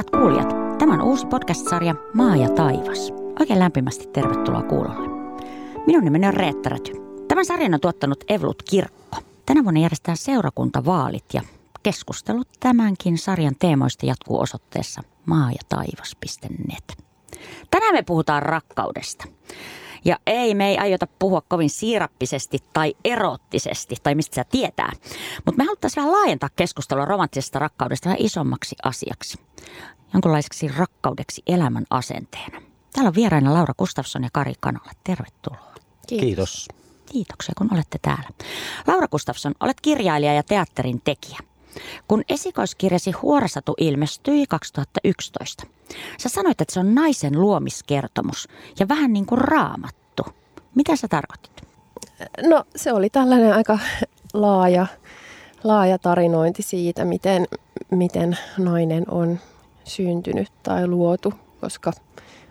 Rakkaat kuulijat, tämä on uusi podcast-sarja Maa ja taivas. Oikein lämpimästi tervetuloa kuulolle. Minun nimeni on Reetta Räty. Tämän sarjan on tuottanut Evlut Kirkko. Tänä vuonna järjestetään seurakuntavaalit ja keskustelut tämänkin sarjan teemoista jatkuu osoitteessa maa ja taivas.net. Tänään me puhutaan rakkaudesta. Ja ei, me ei aiota puhua kovin siirappisesti tai eroottisesti, tai mistä se tietää. Mutta me haluttaisiin vähän laajentaa keskustelua romanttisesta rakkaudesta vähän isommaksi asiaksi. Jonkinlaiseksi rakkaudeksi elämän asenteena. Täällä on vieraina Laura Gustafsson ja Kari Kanola. Tervetuloa. Kiitos. Kiitos. Kiitoksia, kun olette täällä. Laura Gustafsson, olet kirjailija ja teatterin tekijä. Kun esikoiskirjasi Huorasatu ilmestyi 2011, sä sanoit, että se on naisen luomiskertomus ja vähän niin kuin raamattu. Mitä sä tarkoitit? No se oli tällainen aika laaja, laaja tarinointi siitä, miten, miten nainen on syntynyt tai luotu, koska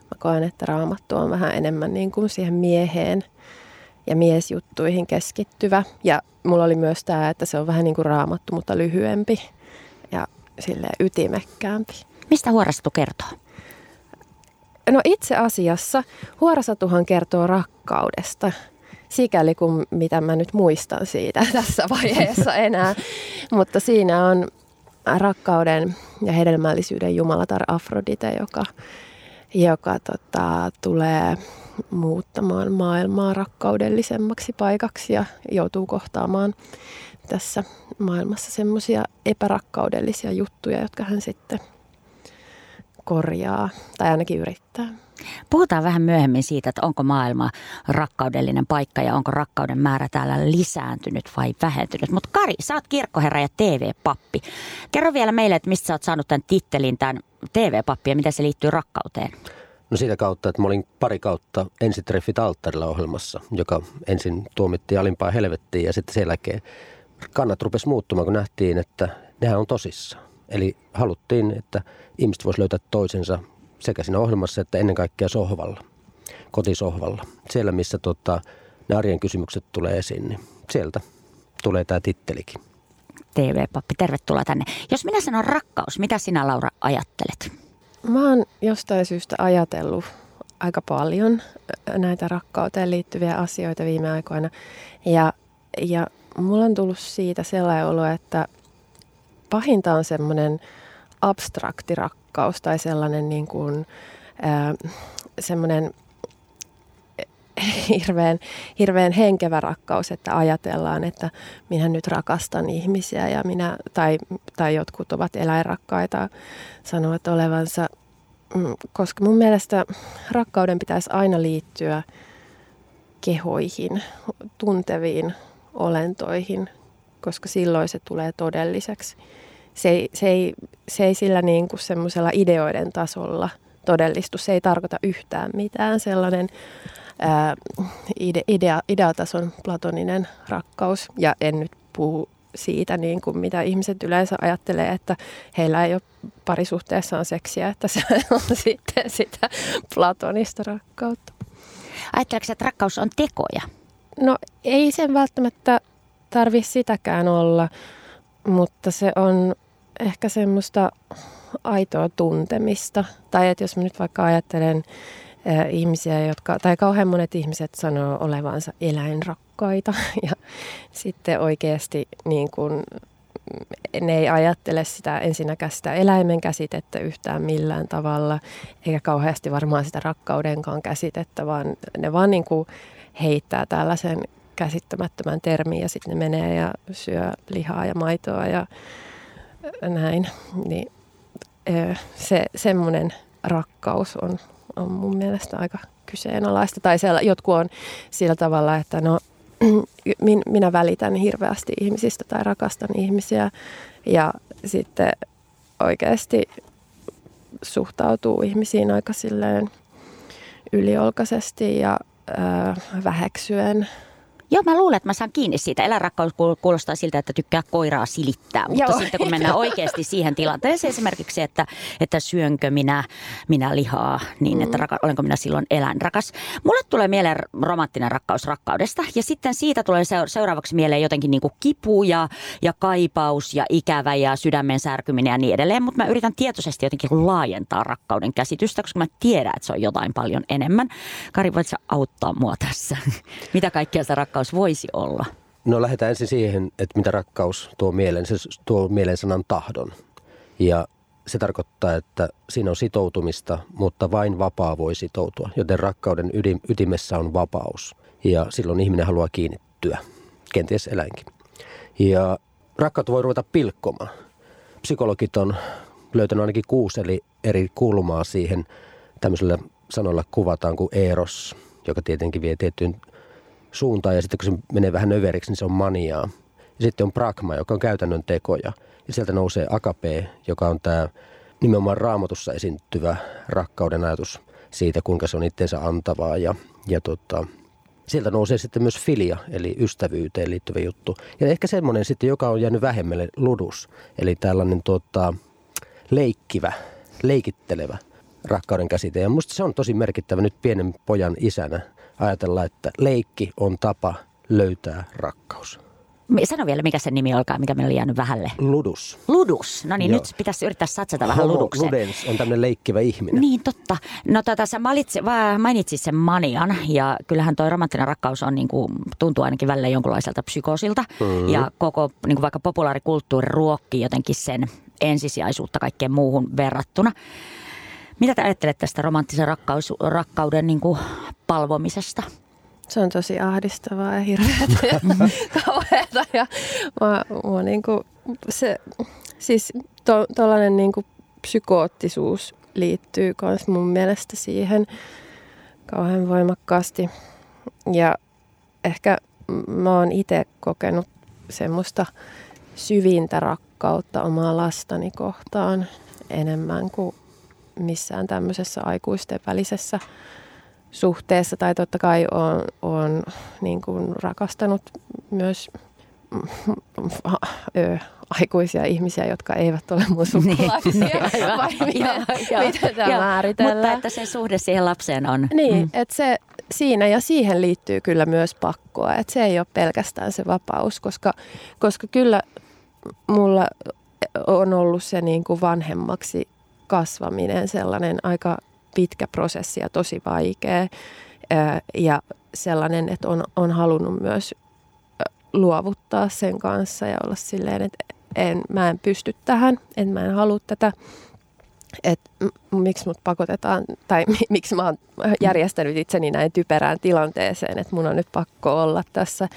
mä koen, että raamattu on vähän enemmän niin kuin siihen mieheen ja miesjuttuihin keskittyvä. Ja mulla oli myös tämä, että se on vähän niin kuin raamattu, mutta lyhyempi ja sille ytimekkäämpi. Mistä Huorasatu kertoo? No itse asiassa Huorasatuhan kertoo rakkaudesta, sikäli kuin mitä mä nyt muistan siitä tässä vaiheessa enää. Mutta siinä on rakkauden ja hedelmällisyyden jumalatar Afrodite, joka, joka tota, tulee muuttamaan maailmaa rakkaudellisemmaksi paikaksi ja joutuu kohtaamaan tässä maailmassa semmoisia epärakkaudellisia juttuja, jotka hän sitten korjaa tai ainakin yrittää. Puhutaan vähän myöhemmin siitä, että onko maailma rakkaudellinen paikka ja onko rakkauden määrä täällä lisääntynyt vai vähentynyt. Mutta Kari, sä oot kirkkoherra ja TV-pappi. Kerro vielä meille, että mistä sä oot saanut tämän tittelin, tämän TV-pappi ja miten se liittyy rakkauteen. No siitä kautta, että mä olin pari kautta ensitreffit alttarilla ohjelmassa, joka ensin tuomittiin alimpaa helvettiin ja sitten sen jälkeen kannat rupesi muuttumaan, kun nähtiin, että nehän on tosissaan. Eli haluttiin, että ihmiset voisivat löytää toisensa sekä siinä ohjelmassa että ennen kaikkea sohvalla, kotisohvalla. Siellä, missä tota, ne arjen kysymykset tulee esiin, niin sieltä tulee tämä tittelikin. TV-pappi, tervetuloa tänne. Jos minä sanon rakkaus, mitä sinä Laura ajattelet? Mä oon jostain syystä ajatellut aika paljon näitä rakkauteen liittyviä asioita viime aikoina. Ja, ja mulla on tullut siitä sellainen olo, että pahinta on semmoinen abstrakti rakkaus tai sellainen niin kuin, äh, semmoinen hirveän, hirveän henkevä rakkaus, että ajatellaan, että minä nyt rakastan ihmisiä ja minä, tai, tai jotkut ovat eläinrakkaita, sanovat olevansa, mm, koska mun mielestä rakkauden pitäisi aina liittyä kehoihin, tunteviin olentoihin, koska silloin se tulee todelliseksi. Se ei, se ei, se ei sillä niin kuin semmoisella ideoiden tasolla todellistu. Se ei tarkoita yhtään mitään. Sellainen ää, ide, idea, ideatason platoninen rakkaus. Ja en nyt puhu siitä, niin kuin mitä ihmiset yleensä ajattelee, että heillä ei ole parisuhteessaan seksiä, että se on sitten sitä platonista rakkautta. Ajatteleeko että rakkaus on tekoja? No ei sen välttämättä tarvi sitäkään olla, mutta se on ehkä semmoista aitoa tuntemista. Tai että jos mä nyt vaikka ajattelen ihmisiä, jotka, tai kauhean monet ihmiset sanoo olevansa eläinrakkaita ja sitten oikeasti niin kuin, ne ei ajattele sitä ensinnäkään sitä eläimen käsitettä yhtään millään tavalla, eikä kauheasti varmaan sitä rakkaudenkaan käsitettä, vaan ne vaan niin kuin heittää tällaisen käsittämättömän termin ja sitten ne menee ja syö lihaa ja maitoa ja näin. Niin se, semmoinen rakkaus on on mun mielestä aika kyseenalaista. Tai siellä, jotkut on sillä tavalla, että no, minä välitän hirveästi ihmisistä tai rakastan ihmisiä ja sitten oikeasti suhtautuu ihmisiin aika silleen yliolkaisesti ja äh, väheksyen Joo, mä luulen, että mä saan kiinni siitä. Eläinrakkaus kuulostaa siltä, että tykkää koiraa silittää, mutta Joo. sitten kun mennään oikeasti siihen tilanteeseen, esimerkiksi se, että, että syönkö minä, minä lihaa, niin mm. että raka, olenko minä silloin eläinrakas. Mulle tulee mieleen romanttinen rakkaus rakkaudesta ja sitten siitä tulee seuraavaksi mieleen jotenkin niin kuin kipu ja, ja kaipaus ja ikävä ja sydämen särkyminen ja niin edelleen, mutta mä yritän tietoisesti jotenkin laajentaa rakkauden käsitystä, koska mä tiedän, että se on jotain paljon enemmän. Kari, voitko auttaa mua tässä? Mitä kaikkea se rakkaus voisi olla? No lähdetään ensin siihen, että mitä rakkaus tuo mieleen. Se tuo mieleen sanan tahdon. Ja se tarkoittaa, että siinä on sitoutumista, mutta vain vapaa voi sitoutua. Joten rakkauden ytimessä on vapaus. Ja silloin ihminen haluaa kiinnittyä, kenties eläinkin. Ja rakkautta voi ruveta pilkkomaan. Psykologit on löytänyt ainakin kuusi eli eri kulmaa siihen. Tämmöisellä sanoilla kuvataan kuin eros, joka tietenkin vie tiettyyn suuntaan. Ja sitten kun se menee vähän överiksi, niin se on maniaa. Ja sitten on pragma, joka on käytännön tekoja. Ja sieltä nousee akape, joka on tämä nimenomaan raamatussa esiintyvä rakkauden ajatus siitä, kuinka se on itseensä antavaa. Ja, ja tota, sieltä nousee sitten myös filia, eli ystävyyteen liittyvä juttu. Ja ehkä semmoinen sitten, joka on jäänyt vähemmälle, ludus, eli tällainen tota, leikkivä, leikittelevä rakkauden käsite. Ja musta se on tosi merkittävä nyt pienen pojan isänä ajatella, että leikki on tapa löytää rakkaus. Sano vielä, mikä sen nimi olkaa, mikä meillä oli jäänyt vähälle. Ludus. Ludus. No niin, Joo. nyt pitäisi yrittää satsata vähän Homo ludukseen. Ludens on tämmöinen leikkivä ihminen. Niin, totta. No tota, sä mainitsit sen manian ja kyllähän toi romanttinen rakkaus on niin kuin, tuntuu ainakin välillä jonkunlaiselta psykoosilta. Mm-hmm. Ja koko niin kuin vaikka populaarikulttuuri ruokkii jotenkin sen ensisijaisuutta kaikkeen muuhun verrattuna. Mitä te ajattelet tästä romanttisen rakkaus, rakkauden niin kuin palvomisesta? Se on tosi ahdistavaa ja hirveätä ja mä, mä niin kuin, se, siis tuollainen to, niin psykoottisuus liittyy myös mun mielestä siihen kauhean voimakkaasti. Ja ehkä mä oon itse kokenut semmoista syvintä rakkautta omaa lastani kohtaan enemmän kuin missään tämmöisessä aikuisten välisessä suhteessa. Tai totta kai on, on niin kuin rakastanut myös aikuisia ihmisiä, jotka eivät ole mun niin, sukulaisia. Niin, vai miten, miten tämä määritellään? Mutta että se suhde siihen lapseen on. Niin, mm. että se siinä ja siihen liittyy kyllä myös pakkoa. Että se ei ole pelkästään se vapaus, koska, koska kyllä mulla on ollut se niin kuin vanhemmaksi kasvaminen sellainen aika pitkä prosessi ja tosi vaikea. Ja sellainen, että on, on halunnut myös luovuttaa sen kanssa ja olla silleen, että en, mä en pysty tähän, että mä en halua tätä. Että miksi mut pakotetaan, tai miksi mä oon järjestänyt itseni näin typerään tilanteeseen, että mun on nyt pakko olla tässä.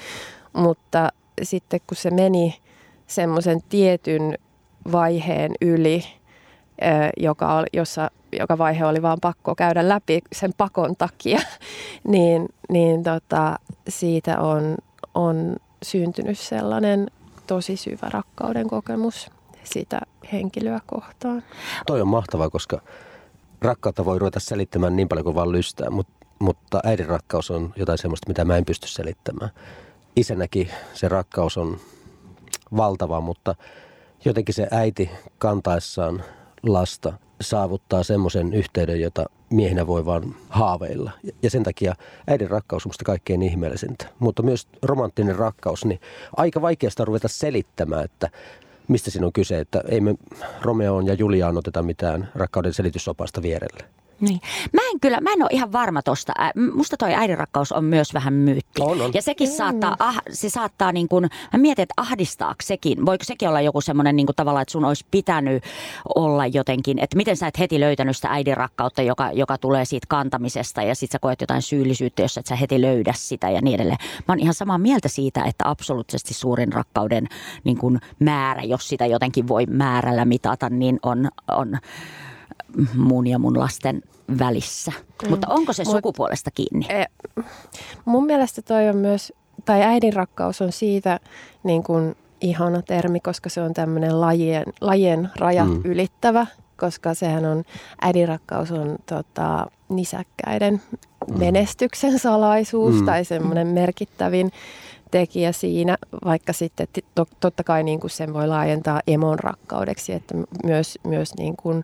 Mutta sitten kun se meni semmoisen tietyn vaiheen yli, joka, oli, jossa, joka vaihe oli vaan pakko käydä läpi sen pakon takia, niin, niin tota, siitä on, on syntynyt sellainen tosi syvä rakkauden kokemus sitä henkilöä kohtaan. Toi on mahtavaa, koska rakkautta voi ruveta selittämään niin paljon kuin vaan lystää, mutta, mutta äidin rakkaus on jotain sellaista, mitä mä en pysty selittämään. Isänäkin se rakkaus on valtava, mutta jotenkin se äiti kantaessaan lasta saavuttaa semmoisen yhteyden, jota miehenä voi vaan haaveilla. Ja sen takia äidin rakkaus on musta kaikkein ihmeellisintä. Mutta myös romanttinen rakkaus, niin aika vaikeasta ruveta selittämään, että mistä siinä on kyse. Että ei me Romeoon ja Juliaan oteta mitään rakkauden selitysopasta vierelle. Niin. Mä en kyllä, mä en ole ihan varma tosta. Musta toi äidinrakkaus on myös vähän myytti. On, on. Ja sekin mm. saattaa, ah, se saattaa niin kuin, mä mietin, että ahdistaako sekin. Voiko sekin olla joku semmoinen niin tavalla, että sun olisi pitänyt olla jotenkin, että miten sä et heti löytänyt sitä äidinrakkautta, joka, joka tulee siitä kantamisesta ja sit sä koet jotain syyllisyyttä, jos et sä heti löydä sitä ja niin edelleen. Mä oon ihan samaa mieltä siitä, että absoluuttisesti suurin rakkauden niin kuin määrä, jos sitä jotenkin voi määrällä mitata, niin on, on mun ja mun lasten välissä. Mm. Mutta onko se Mut, sukupuolesta kiinni? E, mun mielestä toi on myös, tai äidin rakkaus on siitä niin kuin ihana termi, koska se on tämmöinen lajien, lajien rajat mm. ylittävä, koska sehän on, äidin rakkaus on tota, nisäkkäiden menestyksen salaisuus mm. tai semmoinen merkittävin tekijä siinä, vaikka sitten to, totta kai niin kuin sen voi laajentaa emon rakkaudeksi, että myös, myös niin kuin,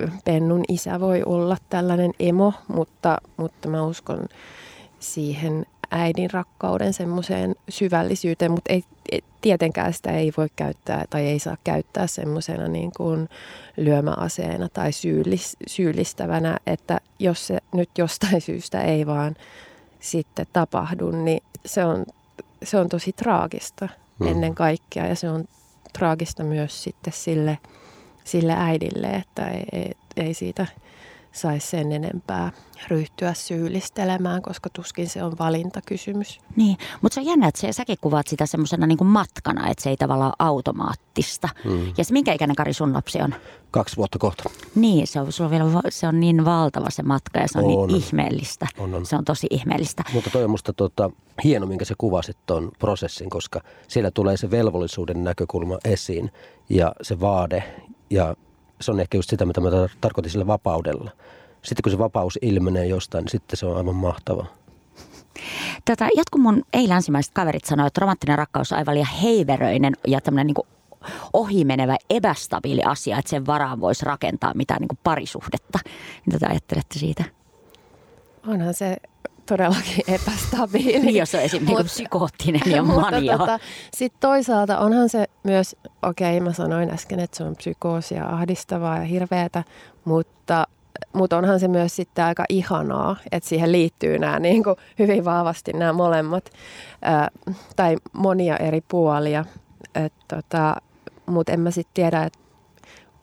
ö, Pennun isä voi olla tällainen emo, mutta, mutta mä uskon siihen äidin rakkauden semmoiseen syvällisyyteen, mutta ei, tietenkään sitä ei voi käyttää tai ei saa käyttää semmoisena niin kuin lyömäaseena tai syyllis, syyllistävänä, että jos se nyt jostain syystä ei vaan sitten tapahdu, niin se on, se on tosi traagista mm. ennen kaikkea ja se on traagista myös sitten sille, sille äidille, että ei, ei, ei siitä – saisi sen enempää ryhtyä syyllistelemään, koska tuskin se on valintakysymys. Niin, mutta se on jännä, että se, säkin kuvaat sitä semmoisena niin matkana, että se ei tavallaan automaattista. Mm. Ja se, minkä ikäinen Kari sun lapsi on? Kaksi vuotta kohta. Niin, se on, sulla on, vielä, se on niin valtava se matka ja se on, niin on. niin ihmeellistä. On, on. Se on tosi ihmeellistä. Mutta toi on musta tota, hieno, minkä sä kuvasit tuon prosessin, koska siellä tulee se velvollisuuden näkökulma esiin ja se vaade ja se on ehkä just sitä, mitä mä tarkoitin sillä vapaudella. Sitten kun se vapaus ilmenee jostain, niin sitten se on aivan mahtava. Tätä, jotkut mun ei-länsimaiset kaverit sanoivat, että romanttinen rakkaus on aivan liian heiveröinen ja tämmöinen niin ohimenevä, epästabiili asia, että sen varaan voisi rakentaa mitään niin parisuhdetta. Mitä te ajattelette siitä? Onhan se todellakin epästabiili. Niin, jos on esimerkiksi Mut, psykoottinen ja mania. Tota, Sitten toisaalta onhan se myös, okei okay, mä sanoin äsken, että se on psykoosia, ahdistavaa ja hirveätä, mutta mutta onhan se myös sitten aika ihanaa, että siihen liittyy nämä niin kuin hyvin vahvasti nämä molemmat ää, tai monia eri puolia. tota, mutta en mä sitten tiedä, että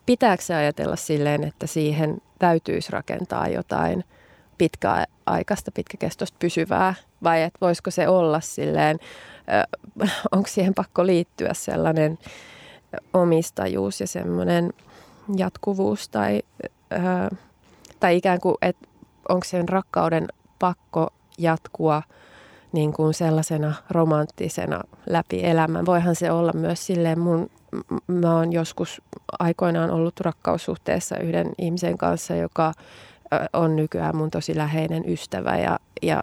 pitääkö se ajatella silleen, että siihen täytyisi rakentaa jotain pitkäaikaista, pitkäkestoista pysyvää, vai että voisiko se olla silleen, onko siihen pakko liittyä sellainen omistajuus ja semmoinen jatkuvuus tai, tai ikään kuin, että onko sen rakkauden pakko jatkua niin kuin sellaisena romanttisena läpi elämän. Voihan se olla myös silleen, mun, mä oon joskus aikoinaan ollut rakkaussuhteessa yhden ihmisen kanssa, joka on nykyään mun tosi läheinen ystävä ja, ja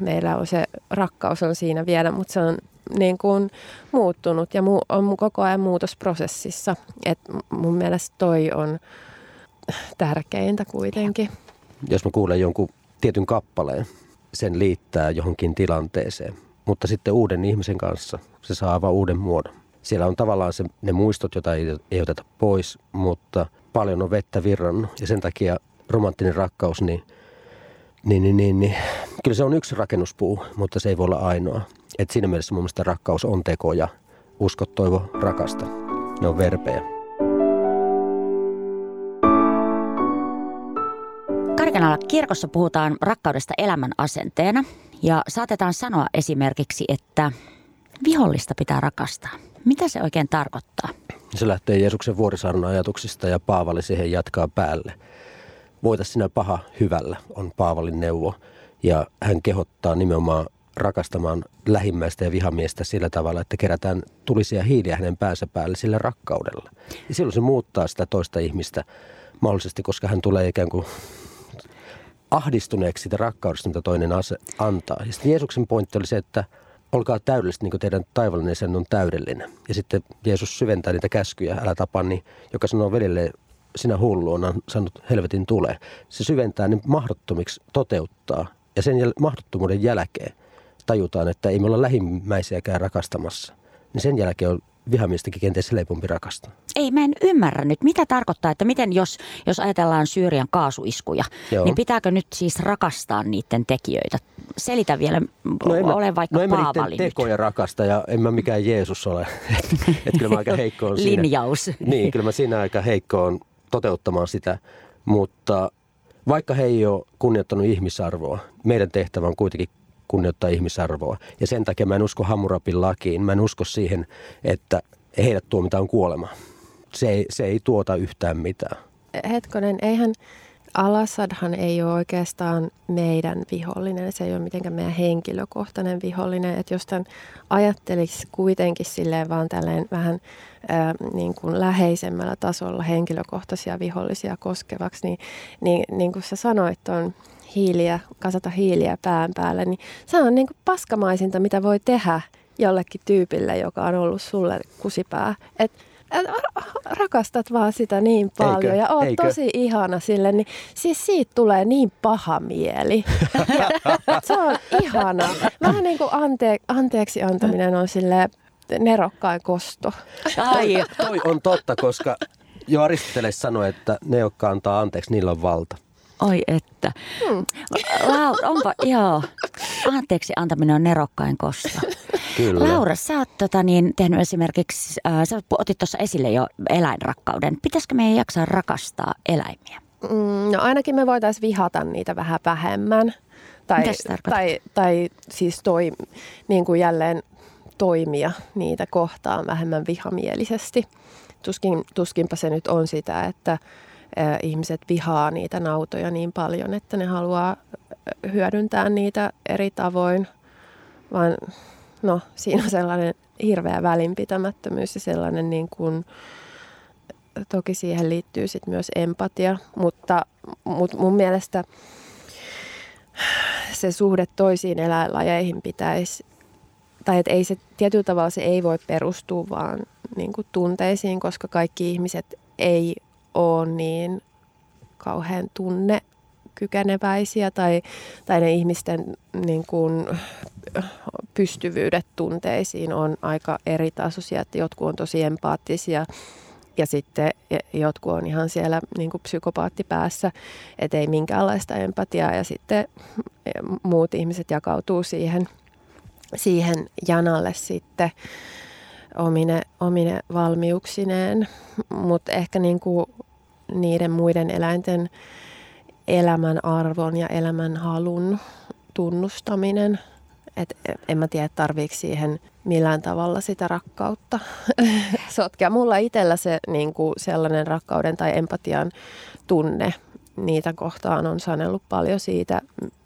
meillä on se rakkaus on siinä vielä, mutta se on niin kuin muuttunut ja mu, on koko ajan muutosprosessissa. Et mun mielestä toi on tärkeintä kuitenkin. Jos mä kuulen jonkun tietyn kappaleen, sen liittää johonkin tilanteeseen, mutta sitten uuden ihmisen kanssa se saa aivan uuden muodon. Siellä on tavallaan se, ne muistot, joita ei, ei oteta pois, mutta paljon on vettä virrannut ja sen takia romanttinen rakkaus, niin, niin, niin, niin, niin kyllä se on yksi rakennuspuu, mutta se ei voi olla ainoa. Et siinä mielessä mun mielestä rakkaus on teko ja usko, toivo, rakasta. Ne on verpejä. Karkenalla kirkossa puhutaan rakkaudesta elämän asenteena ja saatetaan sanoa esimerkiksi, että vihollista pitää rakastaa. Mitä se oikein tarkoittaa? Se lähtee Jeesuksen vuorisarnan ajatuksista ja Paavali siihen jatkaa päälle – voita sinä paha hyvällä, on Paavalin neuvo. Ja hän kehottaa nimenomaan rakastamaan lähimmäistä ja vihamiestä sillä tavalla, että kerätään tulisia hiiliä hänen päänsä päälle sillä rakkaudella. Ja silloin se muuttaa sitä toista ihmistä mahdollisesti, koska hän tulee ikään kuin ahdistuneeksi siitä rakkaudesta, mitä toinen ase antaa. Ja sitten Jeesuksen pointti oli se, että olkaa täydellisesti niin kuin teidän taivallinen sen on täydellinen. Ja sitten Jeesus syventää niitä käskyjä, älä tapa, niin joka sanoo velille sinä hullu on saanut helvetin tule. Se syventää niin mahdottomiksi toteuttaa ja sen jäl- mahdottomuuden jälkeen tajutaan, että ei me olla lähimmäisiäkään rakastamassa. Niin sen jälkeen on vihamiestäkin kenties helpompi rakastaa. Ei, mä en ymmärrä nyt, mitä tarkoittaa, että miten jos, jos ajatellaan Syyrian kaasuiskuja, Joo. niin pitääkö nyt siis rakastaa niiden tekijöitä? Selitä vielä, no en ole vaikka no en Paavali tekoja rakasta ja en mä mikään Jeesus ole. että kyllä mä aika heikko on siinä. Linjaus. Niin, kyllä mä siinä aika heikko on toteuttamaan sitä. Mutta vaikka he ei ole kunnioittanut ihmisarvoa, meidän tehtävä on kuitenkin kunnioittaa ihmisarvoa. Ja sen takia mä en usko Hammurapin lakiin. Mä en usko siihen, että heidät tuomitaan kuolema. Se ei, se ei tuota yhtään mitään. Hetkonen, eihän Al-Assadhan ei ole oikeastaan meidän vihollinen, se ei ole mitenkään meidän henkilökohtainen vihollinen. Että jos tämän ajattelisi kuitenkin silleen vaan tälleen vähän ää, niin kuin läheisemmällä tasolla henkilökohtaisia vihollisia koskevaksi, niin, niin, niin kuin sä sanoit on hiiliä, kasata hiiliä pään päälle, niin se on niin kuin paskamaisinta, mitä voi tehdä jollekin tyypille, joka on ollut sulle kusipää. Et, et rakastat vaan sitä niin paljon eikö, ja oot eikö? tosi ihana sille, niin siis siitä tulee niin paha mieli. se on ihana. Vähän niin kuin ante, anteeksi antaminen on sille nerokkain kosto. Ai. Toi on totta, koska jo Aristoteles sanoi, että ne, jotka antaa anteeksi, niillä on valta. Oi että. Hmm. Laura, onpa, joo. Anteeksi antaminen on nerokkain kosto. Kyllä. Laura, sä oot tota, niin, tehnyt esimerkiksi, äh, sä otit tuossa esille jo eläinrakkauden. Pitäisikö meidän jaksaa rakastaa eläimiä? Mm, no ainakin me voitaisiin vihata niitä vähän vähemmän. Tai, tai, tai siis toi, niin kuin jälleen toimia niitä kohtaan vähemmän vihamielisesti. Tuskin, tuskinpa se nyt on sitä, että ihmiset vihaa niitä nautoja niin paljon, että ne haluaa hyödyntää niitä eri tavoin, vaan no, siinä on sellainen hirveä välinpitämättömyys ja sellainen niin kuin, toki siihen liittyy sit myös empatia, mutta, mutta mun mielestä se suhde toisiin eläinlajeihin pitäisi, tai että ei se tietyllä tavalla se ei voi perustua vaan niin kuin tunteisiin, koska kaikki ihmiset ei ole niin kauhean tunne kykeneväisiä tai, tai ne ihmisten niin kuin, pystyvyydet tunteisiin on aika eri tasoisia, että jotkut on tosi empaattisia ja sitten jotkut on ihan siellä niin kuin psykopaattipäässä, että ei minkäänlaista empatiaa ja sitten muut ihmiset jakautuu siihen, siihen janalle sitten omine, omine valmiuksineen, mutta ehkä niin kuin niiden muiden eläinten elämän arvon ja elämän halun tunnustaminen. Et en mä tiedä, tarviiko siihen millään tavalla sitä rakkautta sotkea. Mulla itsellä se niin kuin sellainen rakkauden tai empatian tunne niitä kohtaan on sanellut paljon siitä,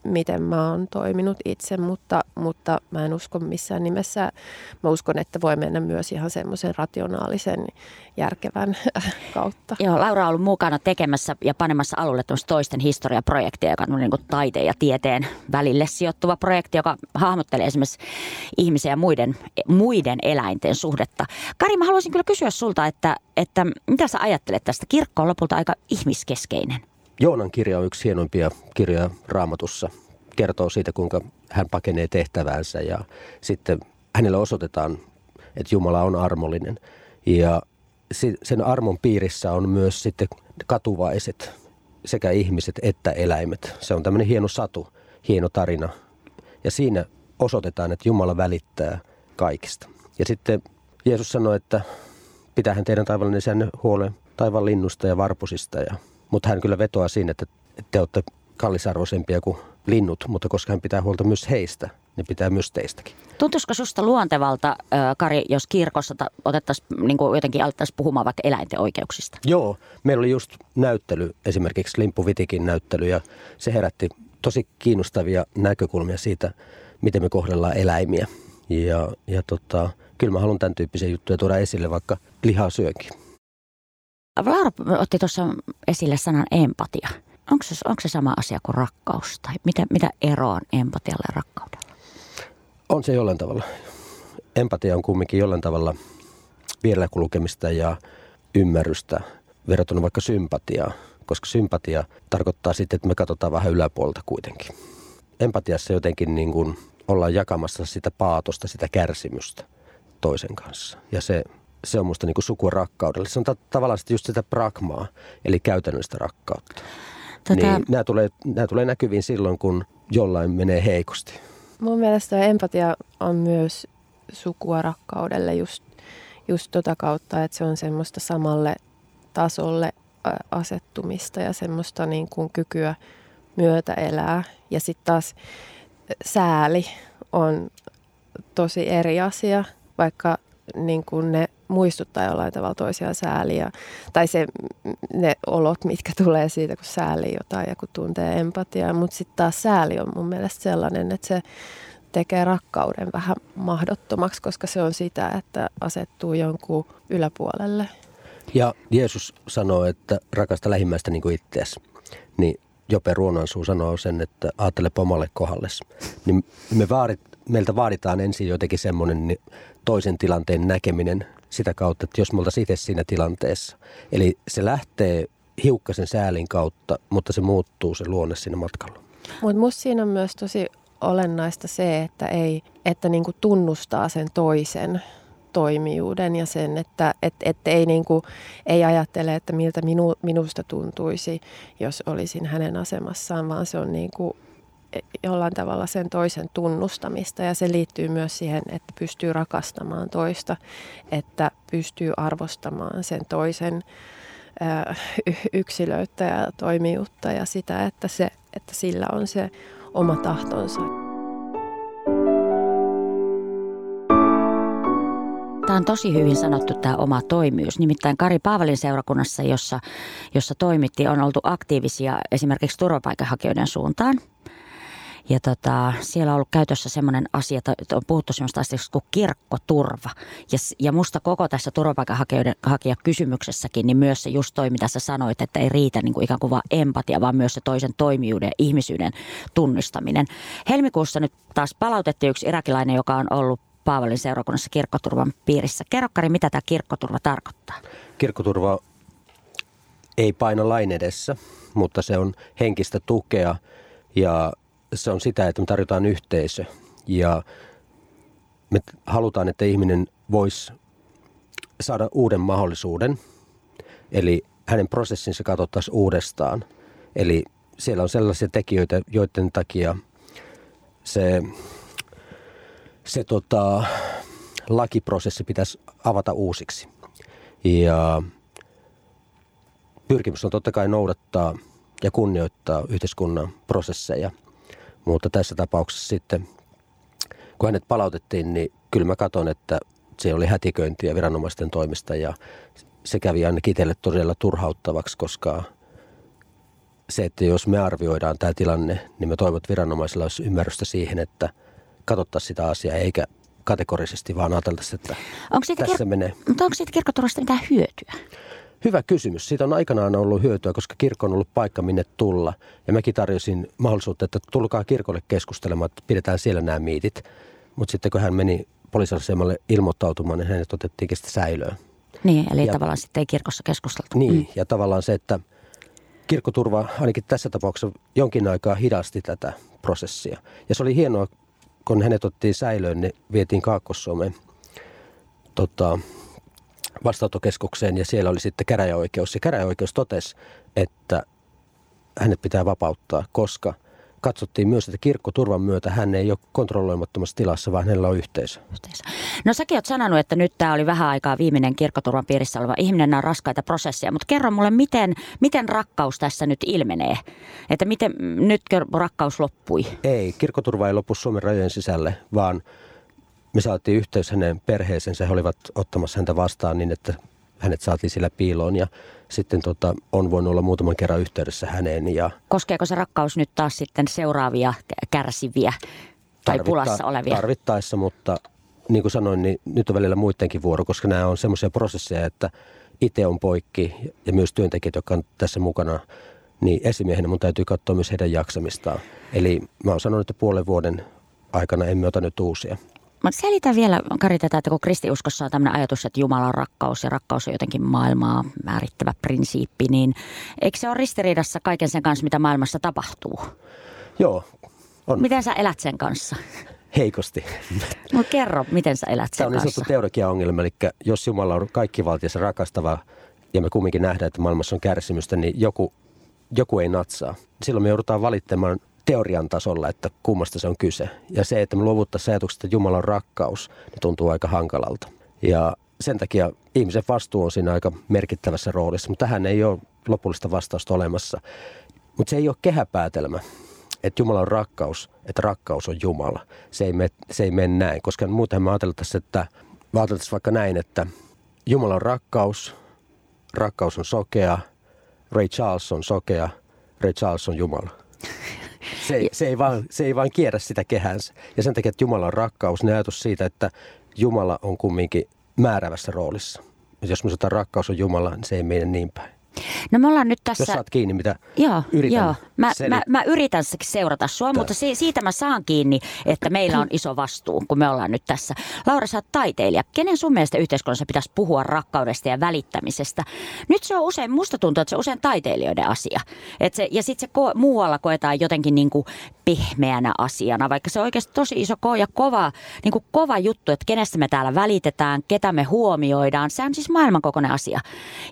miten mä oon toiminut itse, mutta, mutta mä en usko missään nimessä. Mä uskon, että voi mennä myös ihan semmoisen rationaalisen, järkevän kautta. Joo, Laura on ollut mukana tekemässä ja panemassa alulle toisten historiaprojektia, joka on niin kuin taiteen ja tieteen välille sijoittuva projekti, joka hahmottelee esimerkiksi ihmisiä ja muiden, muiden eläinten suhdetta. Kari, mä haluaisin kyllä kysyä sulta, että, että mitä sä ajattelet tästä? Kirkko on lopulta aika ihmiskeskeinen. Joonan kirja on yksi hienoimpia kirjoja raamatussa. Kertoo siitä, kuinka hän pakenee tehtäväänsä ja sitten hänelle osoitetaan, että Jumala on armollinen. Ja sen armon piirissä on myös sitten katuvaiset, sekä ihmiset että eläimet. Se on tämmöinen hieno satu, hieno tarina. Ja siinä osoitetaan, että Jumala välittää kaikista. Ja sitten Jeesus sanoi, että pitähän teidän taivallinen isänne huolen taivaan linnusta ja varpusista ja mutta hän kyllä vetoaa siinä, että te olette kallisarvoisempia kuin linnut, mutta koska hän pitää huolta myös heistä, niin pitää myös teistäkin. Tuntuisiko susta luontevalta, Kari, jos kirkossa otettaisiin niin kuin jotenkin alettaisiin puhumaan vaikka eläinten oikeuksista? Joo, meillä oli just näyttely, esimerkiksi Limpu Vitikin näyttely, ja se herätti tosi kiinnostavia näkökulmia siitä, miten me kohdellaan eläimiä. Ja, ja tota, kyllä mä haluan tämän tyyppisiä juttuja tuoda esille, vaikka lihaa syönkin. Laura otti tuossa esille sanan empatia. Onko se, onko se sama asia kuin rakkaus? Tai mitä, mitä eroa on empatialla ja rakkaudella? On se jollain tavalla. Empatia on kumminkin jollain tavalla vielä kulkemista ja ymmärrystä verrattuna vaikka sympatiaa, koska sympatia tarkoittaa sitten, että me katsotaan vähän yläpuolta kuitenkin. Empatiassa jotenkin niin kuin ollaan jakamassa sitä paatosta, sitä kärsimystä toisen kanssa. Ja se se on musta niinku sukua rakkaudelle. Se on ta- tavallaan just sitä pragmaa, eli käytännöllistä rakkautta. Tätä... Niin nämä tulee, nämä tulee näkyviin silloin, kun jollain menee heikosti. Mun mielestä empatia on myös sukua rakkaudelle just, just tota kautta, että se on semmoista samalle tasolle asettumista ja semmoista niin kuin kykyä myötä elää. Ja sitten taas sääli on tosi eri asia, vaikka niin kuin ne muistuttaa jollain tavalla toisiaan sääliä. Tai se, ne olot, mitkä tulee siitä, kun sääli jotain ja kun tuntee empatiaa. Mutta sitten taas sääli on mun mielestä sellainen, että se tekee rakkauden vähän mahdottomaksi, koska se on sitä, että asettuu jonkun yläpuolelle. Ja Jeesus sanoo, että rakasta lähimmäistä niin kuin itseäsi. Niin Jope Ruonansuu sanoo sen, että ajattele omalle kohdalle. Niin me vaadit, meiltä vaaditaan ensin jotenkin semmoinen toisen tilanteen näkeminen sitä kautta, että jos me oltaisiin itse siinä tilanteessa. Eli se lähtee hiukkasen säälin kautta, mutta se muuttuu se luonne siinä matkalla. Mutta musta siinä on myös tosi olennaista se, että, ei, että niinku tunnustaa sen toisen toimijuuden ja sen, että et, et ei, niinku, ei ajattele, että miltä minu, minusta tuntuisi, jos olisin hänen asemassaan, vaan se on niinku jollain tavalla sen toisen tunnustamista ja se liittyy myös siihen, että pystyy rakastamaan toista, että pystyy arvostamaan sen toisen yksilöitä ja toimijuutta ja sitä, että, se, että sillä on se oma tahtonsa. Tämä on tosi hyvin sanottu tämä oma toimijuus. Nimittäin Kari Paavalin seurakunnassa, jossa, jossa toimittiin, on oltu aktiivisia esimerkiksi turvapaikanhakijoiden suuntaan – ja tota, siellä on ollut käytössä semmoinen asia, että on puhuttu semmoista asiasta kuin kirkkoturva. Ja, ja musta koko tässä kysymyksessäkin, niin myös se just toi, mitä sä sanoit, että ei riitä niin kuin ikään kuin vaan empatia, vaan myös se toisen toimijuuden ja ihmisyyden tunnistaminen. Helmikuussa nyt taas palautettiin yksi irakilainen, joka on ollut Paavalin seurakunnassa kirkkoturvan piirissä. Kerro Kari, mitä tämä kirkkoturva tarkoittaa? Kirkkoturva ei paina lain edessä, mutta se on henkistä tukea ja se on sitä, että me tarjotaan yhteisö ja me halutaan, että ihminen voisi saada uuden mahdollisuuden. Eli hänen prosessinsa katsottaisiin uudestaan. Eli siellä on sellaisia tekijöitä, joiden takia se, se tota, lakiprosessi pitäisi avata uusiksi. Ja pyrkimys on totta kai noudattaa ja kunnioittaa yhteiskunnan prosesseja – mutta tässä tapauksessa sitten, kun hänet palautettiin, niin kyllä mä katson, että se oli hätiköintiä viranomaisten toimesta ja se kävi ainakin itselle todella turhauttavaksi, koska se, että jos me arvioidaan tämä tilanne, niin me toivon, että viranomaisilla olisi ymmärrystä siihen, että katsottaisiin sitä asiaa eikä kategorisesti vaan ajateltaisiin, että onko siitä tässä kir- menee. Mutta onko siitä kirkkoturvasta mitään hyötyä? Hyvä kysymys. Siitä on aikanaan ollut hyötyä, koska kirkko on ollut paikka minne tulla. Ja mäkin tarjosin mahdollisuutta, että tulkaa kirkolle keskustelemaan, että pidetään siellä nämä miitit. Mutta sitten kun hän meni poliisiasemalle ilmoittautumaan, niin hänet otettiinkin sitten säilöön. Niin, eli ja, tavallaan sitten ei kirkossa keskusteltu. Niin, mm. ja tavallaan se, että kirkkoturva ainakin tässä tapauksessa jonkin aikaa hidasti tätä prosessia. Ja se oli hienoa, kun hänet otettiin säilöön, niin vietiin Kaakkois-Suomeen tota, vastaanottokeskukseen ja siellä oli sitten käräjäoikeus. Ja käräjäoikeus totesi, että hänet pitää vapauttaa, koska katsottiin myös, että kirkkoturvan myötä hän ei ole kontrolloimattomassa tilassa, vaan hänellä on yhteisö. yhteisö. No säkin oot sanonut, että nyt tämä oli vähän aikaa viimeinen kirkkoturvan piirissä oleva ihminen, nämä raskaita prosesseja, mutta kerro mulle, miten, miten rakkaus tässä nyt ilmenee? Että miten nytkö rakkaus loppui? Ei, kirkkoturva ei lopu Suomen rajojen sisälle, vaan me saatiin yhteys hänen perheeseensä. He olivat ottamassa häntä vastaan niin, että hänet saatiin sillä piiloon ja sitten tota, on voinut olla muutaman kerran yhteydessä häneen. Ja Koskeeko se rakkaus nyt taas sitten seuraavia kärsiviä tai pulassa olevia? Tarvittaessa, mutta niin kuin sanoin, niin nyt on välillä muidenkin vuoro, koska nämä on semmoisia prosesseja, että itse on poikki ja myös työntekijät, jotka on tässä mukana, niin esimiehenä mun täytyy katsoa myös heidän jaksamistaan. Eli mä oon sanonut, että puolen vuoden aikana emme ota nyt uusia. Mutta selitä vielä, Kari, tätä, että kun kristiuskossa on tämmöinen ajatus, että Jumala on rakkaus ja rakkaus on jotenkin maailmaa määrittävä prinsiippi, niin eikö se ole ristiriidassa kaiken sen kanssa, mitä maailmassa tapahtuu? Joo, on. Miten sä elät sen kanssa? Heikosti. No kerro, miten sä elät sen Tämä on niin sanottu teologia-ongelma, eli jos Jumala on kaikkivaltias rakastava ja me kumminkin nähdään, että maailmassa on kärsimystä, niin joku, joku ei natsaa. Silloin me joudutaan valittamaan teorian tasolla, että kummasta se on kyse. Ja se, että me luovuttaisiin ajatuksesta, että Jumala on rakkaus, niin tuntuu aika hankalalta. Ja sen takia ihmisen vastuu on siinä aika merkittävässä roolissa, mutta tähän ei ole lopullista vastausta olemassa. Mutta se ei ole kehäpäätelmä, että Jumala on rakkaus, että rakkaus on Jumala. Se ei, mene, se ei mene näin, koska muuten me ajateltaisiin, että me ajateltaisiin vaikka näin, että Jumala on rakkaus, rakkaus on sokea, Ray Charles on sokea, Ray Charles on Jumala. Se ei, se, ei vaan, se ei vaan kierrä sitä kehänsä. Ja sen takia, että Jumala on rakkaus, niin ajatus siitä, että Jumala on kumminkin määrävässä roolissa. Jos me sanotaan rakkaus on Jumala, niin se ei mene niin päin. No me ollaan nyt tässä... Jos saat kiinni, mitä joo, yritän. Joo. Mä, mä, mä yritän seurata sua, mutta si, siitä mä saan kiinni, että meillä on iso vastuu, kun me ollaan nyt tässä. Laura, sä oot taiteilija. Kenen sun mielestä yhteiskunnassa pitäisi puhua rakkaudesta ja välittämisestä? Nyt se on usein, musta tuntuu, että se on usein taiteilijoiden asia. Et se, ja sitten se ko, muualla koetaan jotenkin niin kuin pehmeänä asiana, vaikka se on oikeasti tosi iso ko- ja kova, niin kuin kova juttu, että kenestä me täällä välitetään, ketä me huomioidaan. Se on siis maailmankokoinen asia.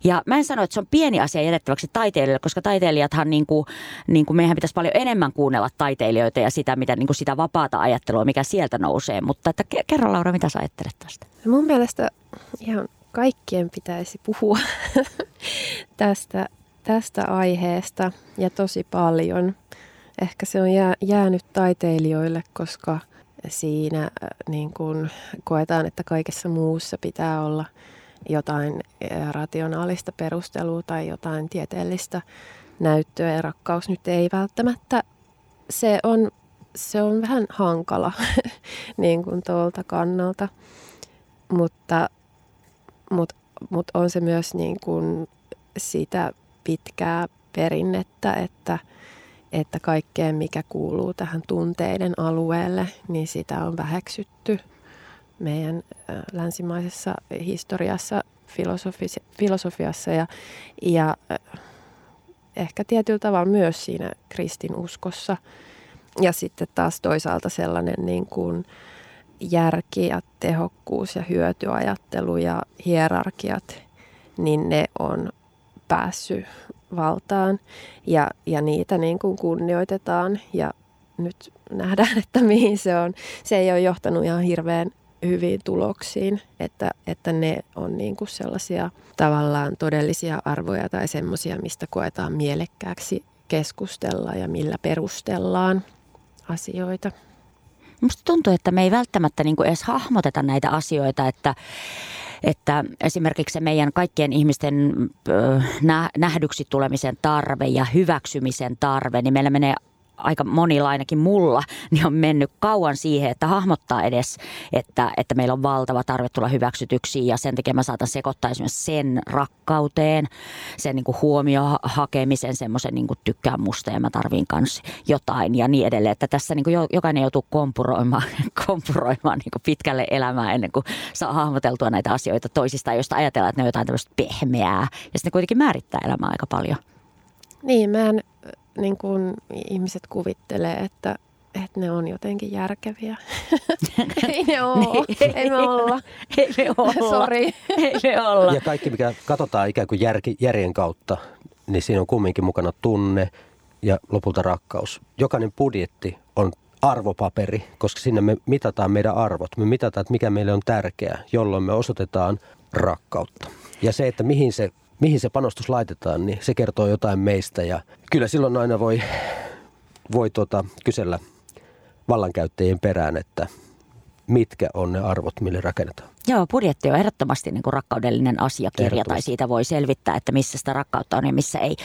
Ja mä en sano, että se on pieni asia jätettäväksi taiteilijoille, koska taiteilijathan niin kuin, niin kuin meidän pitäisi paljon enemmän kuunnella taiteilijoita ja sitä, mitä, niin kuin sitä vapaata ajattelua, mikä sieltä nousee. Mutta että kerro Laura, mitä sä ajattelet tästä? Mun mielestä ihan kaikkien pitäisi puhua tästä, tästä aiheesta ja tosi paljon. Ehkä se on jää, jäänyt taiteilijoille, koska siinä äh, niin kun koetaan, että kaikessa muussa pitää olla jotain äh, rationaalista perustelua tai jotain tieteellistä näyttöä ja rakkaus nyt ei välttämättä. Se on, se on vähän hankala niin kuin tuolta kannalta, mutta, mutta, mutta on se myös niin kuin sitä pitkää perinnettä, että, että kaikkeen mikä kuuluu tähän tunteiden alueelle, niin sitä on väheksytty meidän länsimaisessa historiassa, filosofiassa ja, ja ehkä tietyllä tavalla myös siinä kristinuskossa. Ja sitten taas toisaalta sellainen niin kuin järki ja tehokkuus ja hyötyajattelu ja hierarkiat, niin ne on päässyt valtaan ja, ja niitä niin kuin kunnioitetaan ja nyt nähdään, että mihin se on. Se ei ole johtanut ihan hirveän hyviin tuloksiin, että, että ne on niin kuin sellaisia tavallaan todellisia arvoja tai semmoisia, mistä koetaan mielekkääksi keskustella ja millä perustellaan asioita. Musta tuntuu, että me ei välttämättä niin kuin edes hahmoteta näitä asioita, että että esimerkiksi se meidän kaikkien ihmisten nähdyksi tulemisen tarve ja hyväksymisen tarve, niin meillä menee aika monilla ainakin mulla, niin on mennyt kauan siihen, että hahmottaa edes, että, että meillä on valtava tarve tulla hyväksytyksi ja sen takia mä saatan sekoittaa esimerkiksi sen rakkauteen, sen niin kuin huomio hakemisen, semmoisen niin kuin tykkää musta ja mä tarviin kanssa jotain ja niin edelleen. Että tässä niin kuin jokainen joutuu kompuroimaan, kompuroimaan niin kuin pitkälle elämään ennen kuin saa hahmoteltua näitä asioita toisista, joista ajatellaan, että ne on jotain tämmöistä pehmeää ja sitten kuitenkin määrittää elämää aika paljon. Niin, mä en niin kuin ihmiset kuvittelee, että, että ne on jotenkin järkeviä. ei ne ole. ei me olla. Ei me olla. Sori. ei me olla. Ja kaikki, mikä katsotaan ikään kuin järki, järjen kautta, niin siinä on kumminkin mukana tunne ja lopulta rakkaus. Jokainen budjetti on arvopaperi, koska sinne me mitataan meidän arvot. Me mitataan, että mikä meille on tärkeää, jolloin me osoitetaan rakkautta. Ja se, että mihin se mihin se panostus laitetaan, niin se kertoo jotain meistä. Ja kyllä silloin aina voi, voi tuota, kysellä vallankäyttäjien perään, että mitkä on ne arvot, mille rakennetaan. Joo, budjetti on ehdottomasti niin kuin rakkaudellinen asiakirja tai siitä voi selvittää, että missä sitä rakkautta on ja missä ei.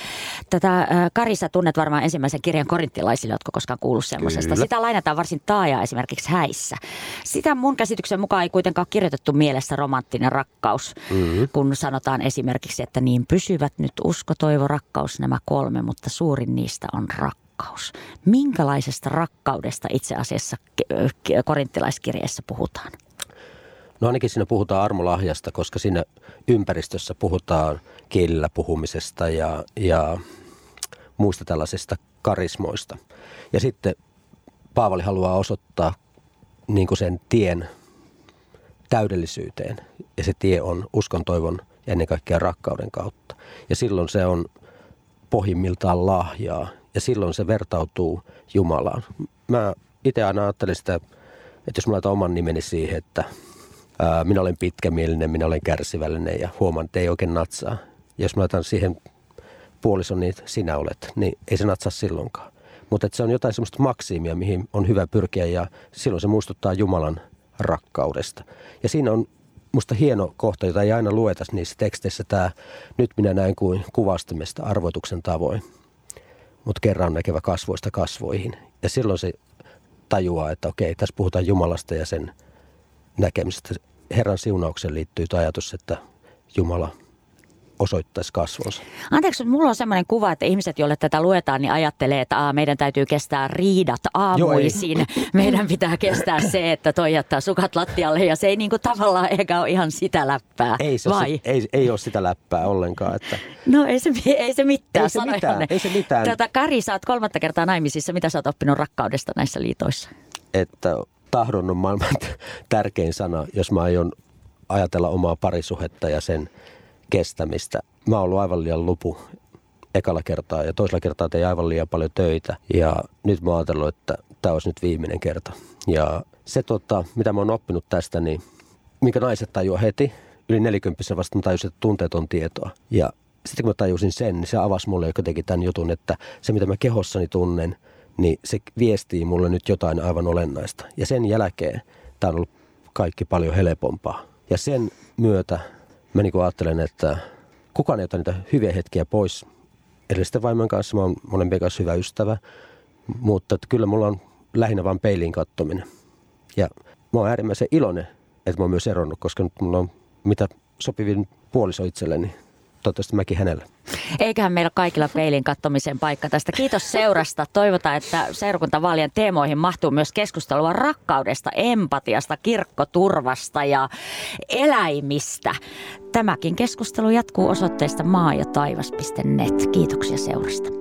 Tätä Karissa tunnet varmaan ensimmäisen kirjan korinttilaisille, jotka koskaan kuullut semmoisesta. Sitä lainataan varsin taaja esimerkiksi häissä. Sitä mun käsityksen mukaan ei kuitenkaan kirjoitettu mielessä romanttinen rakkaus, mm-hmm. kun sanotaan esimerkiksi, että niin pysyvät nyt usko, toivo, rakkaus nämä kolme, mutta suurin niistä on rakkaus. Minkälaisesta rakkaudesta itse asiassa korinttilaiskirjeessä puhutaan? No ainakin siinä puhutaan armolahjasta, koska siinä ympäristössä puhutaan kielillä puhumisesta ja, ja muista tällaisista karismoista. Ja sitten Paavali haluaa osoittaa niin kuin sen tien täydellisyyteen. Ja se tie on uskon, toivon ja ennen kaikkea rakkauden kautta. Ja silloin se on pohjimmiltaan lahjaa. Ja silloin se vertautuu Jumalaan. Mä itse aina ajattelin sitä, että jos mä laitan oman nimeni siihen, että – minä olen pitkämielinen, minä olen kärsivällinen ja huomaan, että ei oikein natsaa. Jos mä otan siihen puolison, niin sinä olet, niin ei se natsaa silloinkaan. Mutta se on jotain semmoista maksiimia, mihin on hyvä pyrkiä ja silloin se muistuttaa Jumalan rakkaudesta. Ja siinä on musta hieno kohta, jota ei aina lueta niissä teksteissä, tämä nyt minä näin kuin kuvastimesta arvoituksen tavoin, mutta kerran näkevä kasvoista kasvoihin. Ja silloin se tajuaa, että okei, tässä puhutaan Jumalasta ja sen näkemisestä Herran siunaukseen liittyy ajatus, että Jumala osoittaisi kasvonsa. Anteeksi, mutta mulla on sellainen kuva, että ihmiset, joille tätä luetaan, niin ajattelee, että aa, meidän täytyy kestää riidat aamuisin. Joo, meidän pitää kestää se, että toi jättää sukat lattialle ja se ei niinku tavallaan eikä ole ihan sitä läppää. Ei, se vai? Se, ei, ei ole sitä läppää ollenkaan. Että... No ei se, ei se mitään. Ei se mitään, ei se mitään. Tätä Kari, sä oot kolmatta kertaa naimisissa. Mitä sä oot oppinut rakkaudesta näissä liitoissa? Että tahdon on maailman tärkein sana, jos mä aion ajatella omaa parisuhetta ja sen kestämistä. Mä oon ollut aivan liian lupu ekalla kertaa ja toisella kertaa tein aivan liian paljon töitä. Ja nyt mä oon ajatellut, että tämä olisi nyt viimeinen kerta. Ja se, tota, mitä mä oon oppinut tästä, niin minkä naiset tajua heti, yli nelikymppisenä vasta mä tajusin, että tunteet on tietoa. Ja sitten kun mä tajusin sen, niin se avasi mulle jotenkin tämän jutun, että se mitä mä kehossani tunnen, niin se viestii mulle nyt jotain aivan olennaista. Ja sen jälkeen tämä on ollut kaikki paljon helpompaa. Ja sen myötä mä niin ajattelen, että kukaan ei ota niitä hyviä hetkiä pois edellisten vaimon kanssa. Mä oon molempien kanssa hyvä ystävä, mutta että kyllä mulla on lähinnä vain peiliin kattominen. Ja mä oon äärimmäisen iloinen, että mä oon myös eronnut, koska nyt mulla on mitä sopivin puoliso itselleni toivottavasti mäkin hänelle. Eiköhän meillä kaikilla peilin kattomisen paikka tästä. Kiitos seurasta. Toivotaan, että seurakuntavaalien teemoihin mahtuu myös keskustelua rakkaudesta, empatiasta, kirkkoturvasta ja eläimistä. Tämäkin keskustelu jatkuu osoitteesta maa ja taivas.net. Kiitoksia seurasta.